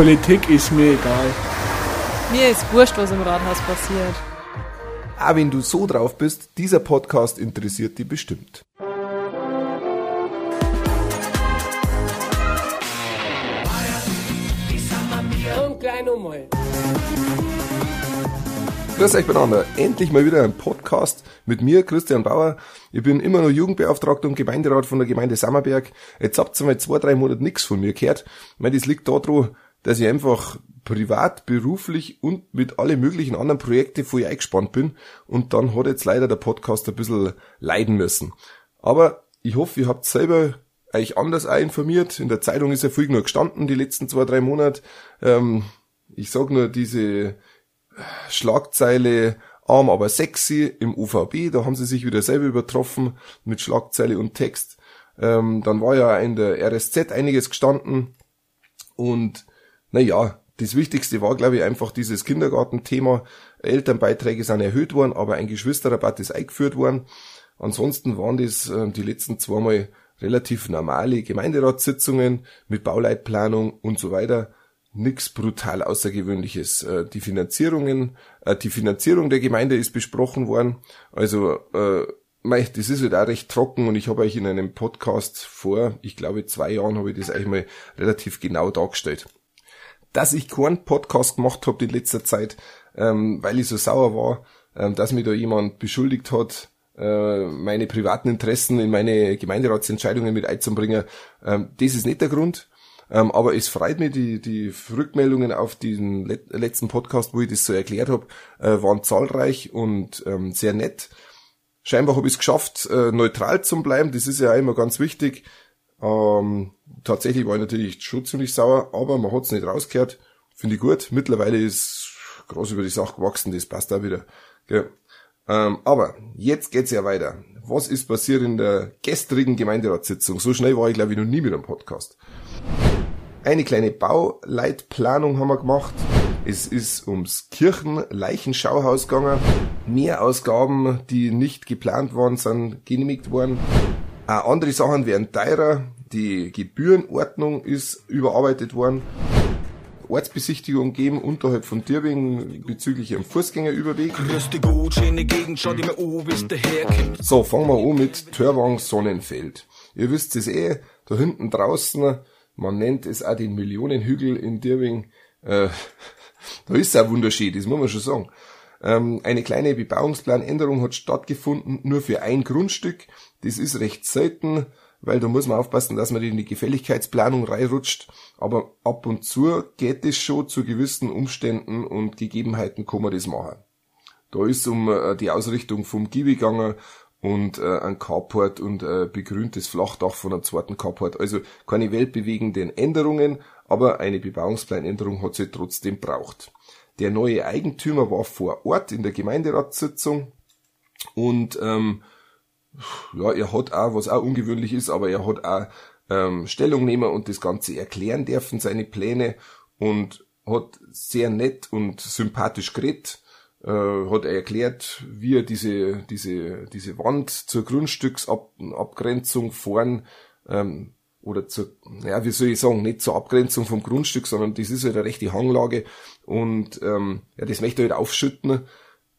Politik ist mir egal. Mir ist wurscht, was im Rathaus passiert. Ah, wenn du so drauf bist, dieser Podcast interessiert dich bestimmt. Und gleich nochmal. Grüß euch miteinander. Endlich mal wieder ein Podcast mit mir, Christian Bauer. Ich bin immer noch Jugendbeauftragter und Gemeinderat von der Gemeinde Sammerberg. Jetzt habt ihr mal zwei, drei Monate nichts von mir gehört. Ich meine, das liegt daran, dass ich einfach privat, beruflich und mit alle möglichen anderen Projekten voll eingespannt bin. Und dann hat jetzt leider der Podcast ein bisschen leiden müssen. Aber ich hoffe, ihr habt selber euch anders auch informiert. In der Zeitung ist ja viel genug gestanden, die letzten zwei, drei Monate. Ähm, ich sag nur diese Schlagzeile arm aber sexy im UVB, da haben sie sich wieder selber übertroffen mit Schlagzeile und Text. Ähm, dann war ja in der RSZ einiges gestanden und naja, das Wichtigste war, glaube ich, einfach dieses Kindergartenthema. Elternbeiträge sind erhöht worden, aber ein Geschwisterrabatt ist eingeführt worden. Ansonsten waren das äh, die letzten zweimal relativ normale Gemeinderatssitzungen mit Bauleitplanung und so weiter. Nix brutal Außergewöhnliches. Äh, die Finanzierungen, äh, die Finanzierung der Gemeinde ist besprochen worden. Also äh, mei, das ist halt auch recht trocken und ich habe euch in einem Podcast vor, ich glaube zwei Jahren habe ich das eigentlich mal relativ genau dargestellt dass ich keinen Podcast gemacht habe in letzter Zeit, ähm, weil ich so sauer war, ähm, dass mir da jemand beschuldigt hat, äh, meine privaten Interessen in meine Gemeinderatsentscheidungen mit einzubringen. Ähm, das ist nicht der Grund. Ähm, aber es freut mich, die, die Rückmeldungen auf diesen let letzten Podcast, wo ich das so erklärt habe, äh, waren zahlreich und ähm, sehr nett. Scheinbar habe ich es geschafft, äh, neutral zu bleiben. Das ist ja immer ganz wichtig. Ähm, tatsächlich war ich natürlich schon ziemlich sauer, aber man hat's nicht rausgehört. Finde ich gut. Mittlerweile ist groß über die Sache gewachsen, das passt auch wieder. Gell. Ähm, aber jetzt geht's ja weiter. Was ist passiert in der gestrigen Gemeinderatssitzung? So schnell war ich glaube ich noch nie mit einem Podcast. Eine kleine Bauleitplanung haben wir gemacht. Es ist ums Kirchenleichenschauhaus gegangen. Mehr Ausgaben, die nicht geplant waren, sind genehmigt worden. Andere Sachen werden teurer. Die Gebührenordnung ist überarbeitet worden. Ortsbesichtigung geben unterhalb von Dirbing bezüglich ihrem Fußgängerüberweg. So, fangen wir an mit Törwang Sonnenfeld. Ihr wisst es eh, da hinten draußen, man nennt es auch den Millionenhügel in Dirbing. Äh, da ist es auch wunderschön, das muss man schon sagen. Ähm, eine kleine Bebauungsplanänderung hat stattgefunden, nur für ein Grundstück. Das ist recht selten, weil da muss man aufpassen, dass man in die Gefälligkeitsplanung reinrutscht. Aber ab und zu geht es schon zu gewissen Umständen und Gegebenheiten kann man das machen. Da ist um äh, die Ausrichtung vom Gibi und äh, ein Carport und äh, begrüntes Flachdach von einem zweiten Carport. Also keine weltbewegenden Änderungen, aber eine Bebauungsplanänderung hat sie trotzdem braucht. Der neue Eigentümer war vor Ort in der Gemeinderatssitzung. Und ähm, ja, er hat auch, was auch ungewöhnlich ist, aber er hat auch ähm, Stellung nehmen und das Ganze erklären dürfen, seine Pläne. Und hat sehr nett und sympathisch geredet, äh, hat er erklärt, wie er diese, diese, diese Wand zur Grundstücksabgrenzung vorn ähm, oder zur, ja, wie soll ich sagen, nicht zur Abgrenzung vom Grundstück, sondern das ist halt eine rechte Hanglage und ähm, ja, das möchte er halt aufschütten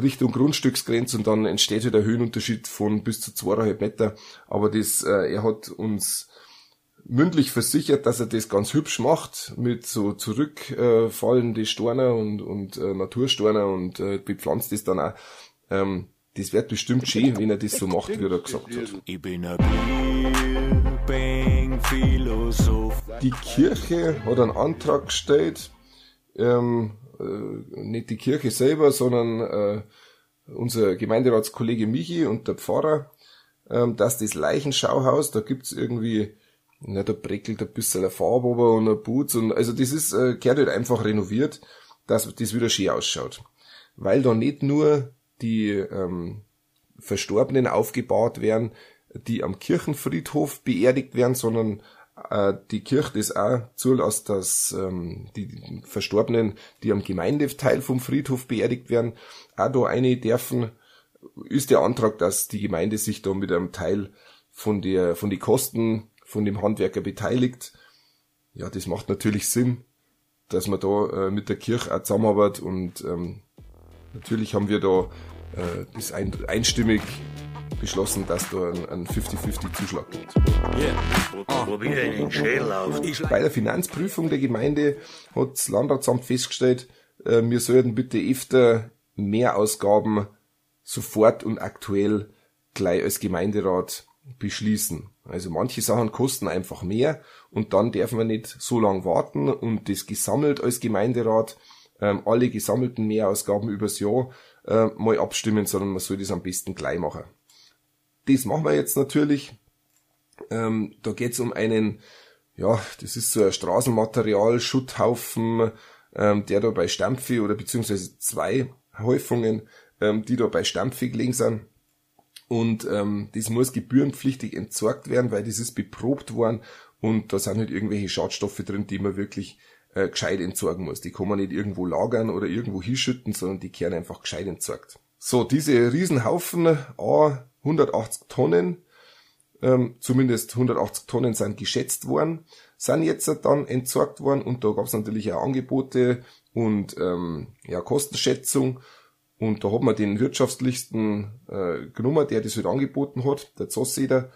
Richtung Grundstücksgrenze und dann entsteht halt ein Höhenunterschied von bis zu zweieinhalb Meter. Aber das, äh, er hat uns mündlich versichert, dass er das ganz hübsch macht, mit so zurückfallende Storner und, und äh, Naturstorner und äh, bepflanzt das dann auch. Ähm, das wird bestimmt schön, wenn er das so macht, wie er gesagt hat. Ich bin ein Philosoph. Die Kirche hat einen Antrag gestellt, ähm, äh, nicht die Kirche selber, sondern äh, unser Gemeinderatskollege Michi und der Pfarrer, ähm, dass das Leichenschauhaus, da gibt's irgendwie, na, da breckelt ein bisschen Farbe ober und ein Putz und also das ist, äh, gehört halt einfach renoviert, dass das wieder schön ausschaut. Weil da nicht nur die ähm, Verstorbenen aufgebahrt werden, die am Kirchenfriedhof beerdigt werden, sondern äh, die Kirche das auch zulässt, dass ähm, die Verstorbenen, die am Gemeindeteil vom Friedhof beerdigt werden, auch da eine dürfen, ist der Antrag, dass die Gemeinde sich da mit einem Teil von der, von den Kosten von dem Handwerker beteiligt. Ja, das macht natürlich Sinn. dass man da äh, mit der Kirche auch zusammenarbeitet und ähm, natürlich haben wir da äh, das ein, einstimmig beschlossen, dass da ein 50-50 Zuschlag gibt. Bei der Finanzprüfung der Gemeinde hat das Landratsamt festgestellt, äh, wir sollten bitte öfter Mehrausgaben sofort und aktuell gleich als Gemeinderat beschließen. Also manche Sachen kosten einfach mehr und dann dürfen wir nicht so lange warten und das gesammelt als Gemeinderat ähm, alle gesammelten Mehrausgaben übers Jahr äh, mal abstimmen, sondern man soll das am besten gleich machen. Das machen wir jetzt natürlich. Ähm, da geht's um einen, ja, das ist so ein Straßenmaterial, Schutthaufen, ähm, der da bei Stampfi oder beziehungsweise zwei Häufungen, ähm, die da bei Stampfi gelegen sind. Und ähm, das muss gebührenpflichtig entsorgt werden, weil das ist beprobt worden und da sind nicht irgendwelche Schadstoffe drin, die man wirklich äh, gescheit entsorgen muss. Die kann man nicht irgendwo lagern oder irgendwo hinschütten, sondern die kehren einfach gescheit entsorgt. So, diese Riesenhaufen, A, 180 Tonnen, ähm, zumindest 180 Tonnen sind geschätzt worden, sind jetzt dann entsorgt worden und da gab es natürlich auch Angebote und ähm, ja, Kostenschätzung und da hat man den wirtschaftlichsten äh, genommen, der das halt angeboten hat, der Zosseder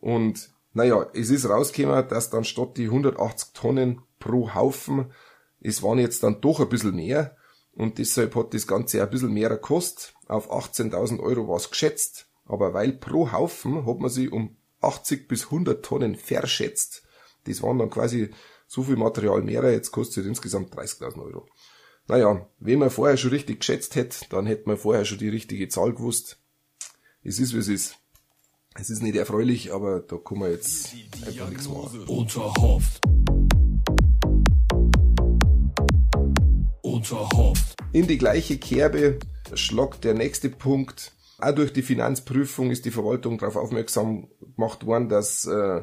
und naja, es ist rausgekommen, dass dann statt die 180 Tonnen pro Haufen, es waren jetzt dann doch ein bisschen mehr und deshalb hat das Ganze ein bisschen mehr gekostet. Auf 18.000 Euro war es geschätzt aber weil pro Haufen hat man sie um 80 bis 100 Tonnen verschätzt. Das waren dann quasi so viel Material mehr, jetzt kostet es insgesamt 30.000 Euro. Naja, wenn man vorher schon richtig geschätzt hätte, dann hätte man vorher schon die richtige Zahl gewusst. Es ist, wie es ist. Es ist nicht erfreulich, aber da kann man jetzt einfach nichts machen. Unterhofft. Unterhofft. In die gleiche Kerbe schlagt der nächste Punkt auch durch die Finanzprüfung ist die Verwaltung darauf aufmerksam gemacht worden, dass äh,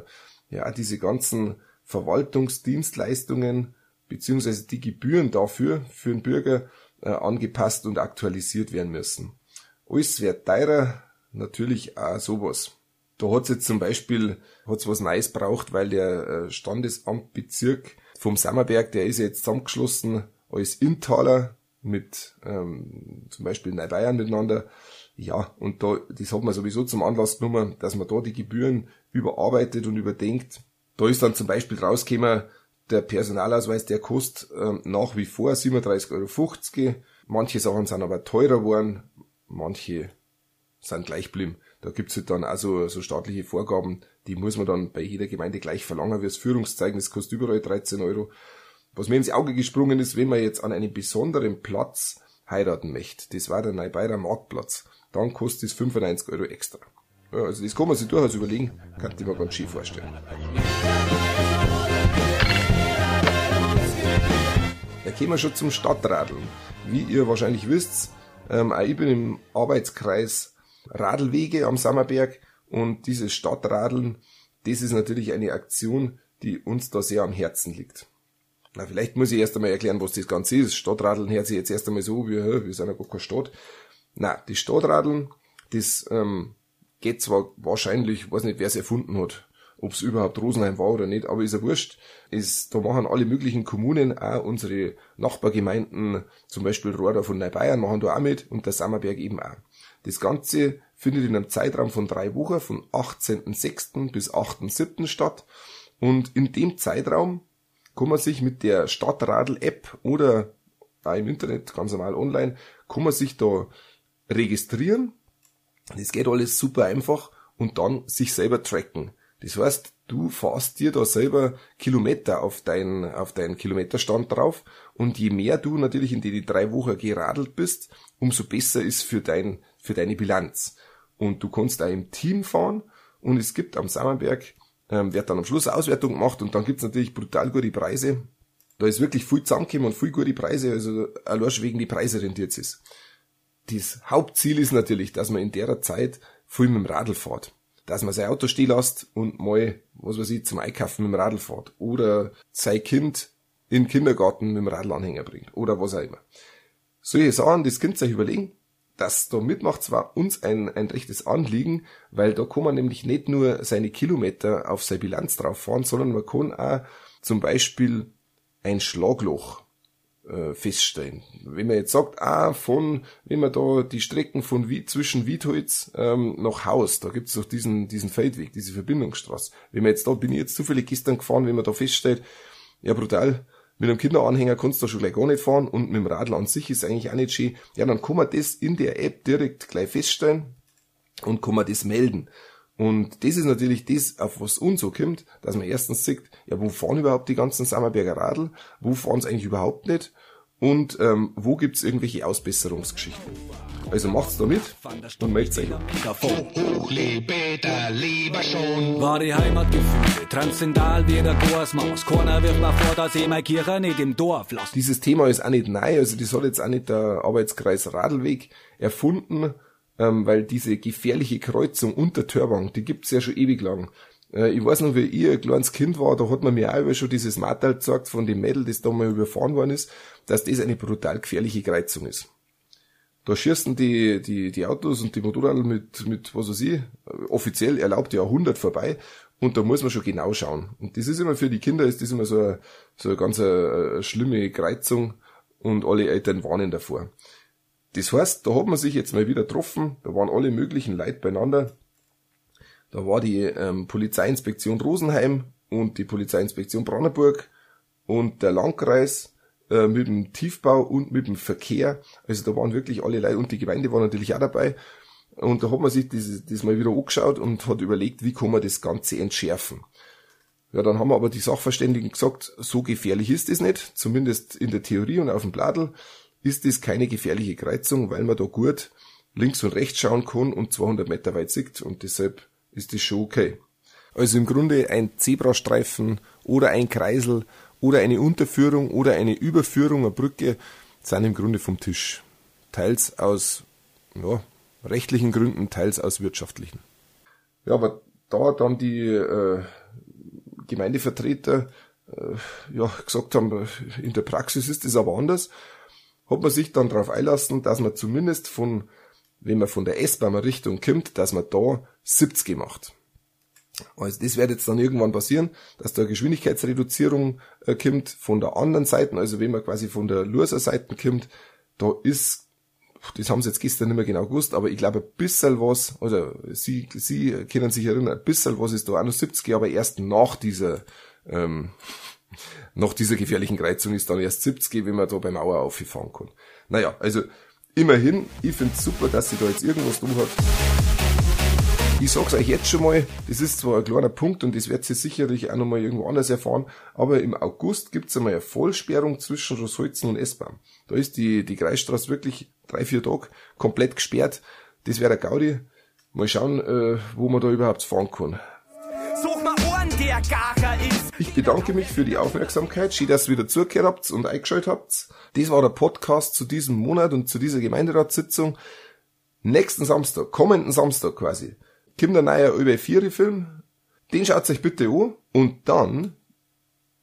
ja diese ganzen Verwaltungsdienstleistungen beziehungsweise die Gebühren dafür für den Bürger äh, angepasst und aktualisiert werden müssen. Alles wird teurer, natürlich auch sowas. Da hat's jetzt zum Beispiel hat's was Neues braucht, weil der äh, Standesamtbezirk vom Sammerberg, der ist jetzt zusammengeschlossen als Intaler mit ähm, zum Beispiel Neubayern miteinander ja, und da, das hat man sowieso zum Anlass genommen, dass man da die Gebühren überarbeitet und überdenkt. Da ist dann zum Beispiel rausgekommen, der Personalausweis, der kostet äh, nach wie vor 37,50 Euro. Manche Sachen sind aber teurer geworden, manche sind gleich geblieben. Da gibt's halt dann also so staatliche Vorgaben, die muss man dann bei jeder Gemeinde gleich verlangen, wie das Führungszeugnis kostet überall 13 Euro. Was mir ins Auge gesprungen ist, wenn man jetzt an einem besonderen Platz heiraten möchte, das war der Neubeider Marktplatz, dann kostet es 95 Euro extra. Ja, also das kann man sich durchaus überlegen, kann ich mir ganz schön vorstellen. Da kommen wir schon zum Stadtradeln. Wie ihr wahrscheinlich wisst, ähm, auch ich bin im Arbeitskreis Radlwege am Sammerberg und dieses Stadtradeln, das ist natürlich eine Aktion, die uns da sehr am Herzen liegt. Na, vielleicht muss ich erst einmal erklären, was das Ganze ist. Stadtradeln hört sich jetzt erst einmal so, wie, wir sind ja gar keine Stadt. Na, die Stadtradeln, das ähm, geht zwar wahrscheinlich, weiß nicht, wer es erfunden hat, ob es überhaupt Rosenheim war oder nicht, aber ist ja wurscht. Ist, da machen alle möglichen Kommunen, auch unsere Nachbargemeinden, zum Beispiel Rohrdorf und Neubayern, machen da auch mit und der Sammerberg eben auch. Das Ganze findet in einem Zeitraum von drei Wochen, von 18.06. bis 8.07. statt. Und in dem Zeitraum kann man sich mit der Stadtradl-App oder auch im Internet, ganz normal online, kann man sich da registrieren. Das geht alles super einfach und dann sich selber tracken. Das heißt, du fährst dir da selber Kilometer auf deinen auf deinen Kilometerstand drauf und je mehr du natürlich in die drei Wochen geradelt bist, umso besser ist für dein für deine Bilanz. Und du kannst da im Team fahren und es gibt am Sammerberg ähm, wird dann am Schluss Auswertung gemacht und dann gibt's natürlich brutal gute Preise. Da ist wirklich viel zusammengekommen und viel gute Preise, also allein wegen die Preise rentiert es das Hauptziel ist natürlich, dass man in der Zeit viel mit dem Radl fährt. Dass man sein Auto stehen lässt und mal, was weiß ich, zum Einkaufen mit dem Radl fährt. Oder sein Kind in den Kindergarten mit dem Radlanhänger bringt. Oder was auch immer. Solche Sachen, das ihr euch überlegen. Das da mitmacht zwar uns ein, ein rechtes Anliegen, weil da kann man nämlich nicht nur seine Kilometer auf seine Bilanz drauf fahren, sondern man kann auch zum Beispiel ein Schlagloch äh, feststellen. Wenn man jetzt sagt, ah, von, wenn man da die Strecken von wie, zwischen Wiedholz ähm, nach Haus, da gibt's doch diesen, diesen Feldweg, diese Verbindungsstraße. Wenn man jetzt da, bin ich jetzt zufällig gestern gefahren, wenn man da feststellt, ja brutal, mit einem Kinderanhänger kannst du da schon gleich gar nicht fahren und mit dem Radl an sich ist eigentlich auch nicht schön. Ja, dann kann man das in der App direkt gleich feststellen und kann man das melden. Und das ist natürlich das, auf was uns so kommt, dass man erstens sieht, ja, wo fahren überhaupt die ganzen Sammerberger Radl, wo fahren sie eigentlich überhaupt nicht und ähm, wo gibt's irgendwelche Ausbesserungsgeschichten. Also macht's da mit und meldet euch. Hoch lebe der Leber schon. War die Heimatgefühle, transzendal wie der Gorsmaus. Keiner wirft mir vor, dass ich meine Kirche nicht im Dorf lasse. Dieses Thema ist auch nicht neu, also das hat jetzt auch nicht der Arbeitskreis Radlweg erfunden, ähm, weil diese gefährliche Kreuzung unter Törbang, die gibt's ja schon ewig lang. Äh, ich weiß noch, wie ich ein kleines Kind war, da hat man mir auch schon dieses Mattal gesagt von dem Mädel, das da mal überfahren worden ist, dass das eine brutal gefährliche Kreuzung ist. Da schießen die, die, die Autos und die Motorräder mit, mit, was weiß ich, offiziell erlaubt ja 100 vorbei. Und da muss man schon genau schauen. Und das ist immer für die Kinder, ist das immer so eine, so eine ganz eine, eine schlimme Kreuzung und alle Eltern warnen davor. Das heißt, da hat man sich jetzt mal wieder getroffen, da waren alle möglichen Leute beieinander. Da war die ähm, Polizeiinspektion Rosenheim und die Polizeiinspektion Brandenburg und der Landkreis äh, mit dem Tiefbau und mit dem Verkehr. Also da waren wirklich alle Leute und die Gemeinde war natürlich auch dabei. Und da hat man sich das, das mal wieder angeschaut und hat überlegt, wie kann man das Ganze entschärfen. Ja, dann haben aber die Sachverständigen gesagt, so gefährlich ist es nicht, zumindest in der Theorie und auf dem Bladel ist es keine gefährliche Kreuzung, weil man da gut links und rechts schauen kann und 200 Meter weit sieht und deshalb ist das schon okay. Also im Grunde ein Zebrastreifen oder ein Kreisel oder eine Unterführung oder eine Überführung einer Brücke sind im Grunde vom Tisch. Teils aus ja, rechtlichen Gründen, teils aus wirtschaftlichen. Ja, aber da dann die äh, Gemeindevertreter äh, ja, gesagt haben, in der Praxis ist es aber anders, hat man sich dann darauf einlassen, dass man zumindest von, wenn man von der S-Bahn Richtung kommt, dass man da 70 macht. Also das wird jetzt dann irgendwann passieren, dass da Geschwindigkeitsreduzierung äh, kommt von der anderen Seite, also wenn man quasi von der Loser Seite kommt, da ist, das haben sie jetzt gestern nicht mehr genau gewusst, aber ich glaube ein bisschen was, oder Sie, Sie können sich erinnern, ein bisschen was ist da auch noch 70, aber erst nach dieser, ähm, nach dieser gefährlichen Kreuzung ist dann erst 70, wenn man da beim Mauer auffahren kann. Naja, also immerhin, ich finde super, dass sie da jetzt irgendwas tun hat. Ich sag's euch jetzt schon mal, das ist zwar ein kleiner Punkt und das werdet ihr sicherlich auch nochmal irgendwo anders erfahren, aber im August gibt's einmal eine Vollsperrung zwischen Rossholzen und S-Bahn. Da ist die, die Kreisstraße wirklich drei, vier Tage komplett gesperrt. Das wäre der Gaudi. Mal schauen, äh, wo man da überhaupt fahren kann. Such mal Ohren, der Gacher ist. Ich bedanke mich für die Aufmerksamkeit. Schön, dass ihr wieder zugehört habt und eingeschaltet habt. Das war der Podcast zu diesem Monat und zu dieser Gemeinderatssitzung. Nächsten Samstag, kommenden Samstag quasi, kommt ein neuer ÖB4-Film. Den schaut euch bitte an und dann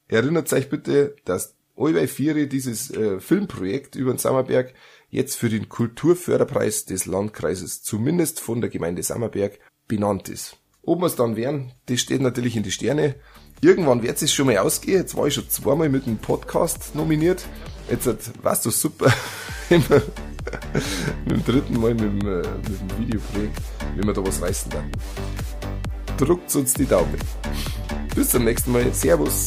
erinnert euch bitte, dass ÖB4 dieses äh, Filmprojekt über den Sammerberg jetzt für den Kulturförderpreis des Landkreises, zumindest von der Gemeinde Sammerberg, benannt ist. Ob wir es dann werden, das steht natürlich in die Sterne. Irgendwann wird es schon mal ausgehen. Jetzt war ich schon zweimal mit dem Podcast nominiert. Jetzt weißt du super, mit dem dritten Mal mit dem, äh, mit dem Videoprojekt, wenn wir da was reißen dann. Druckt uns die Daumen. Bis zum nächsten Mal. Servus.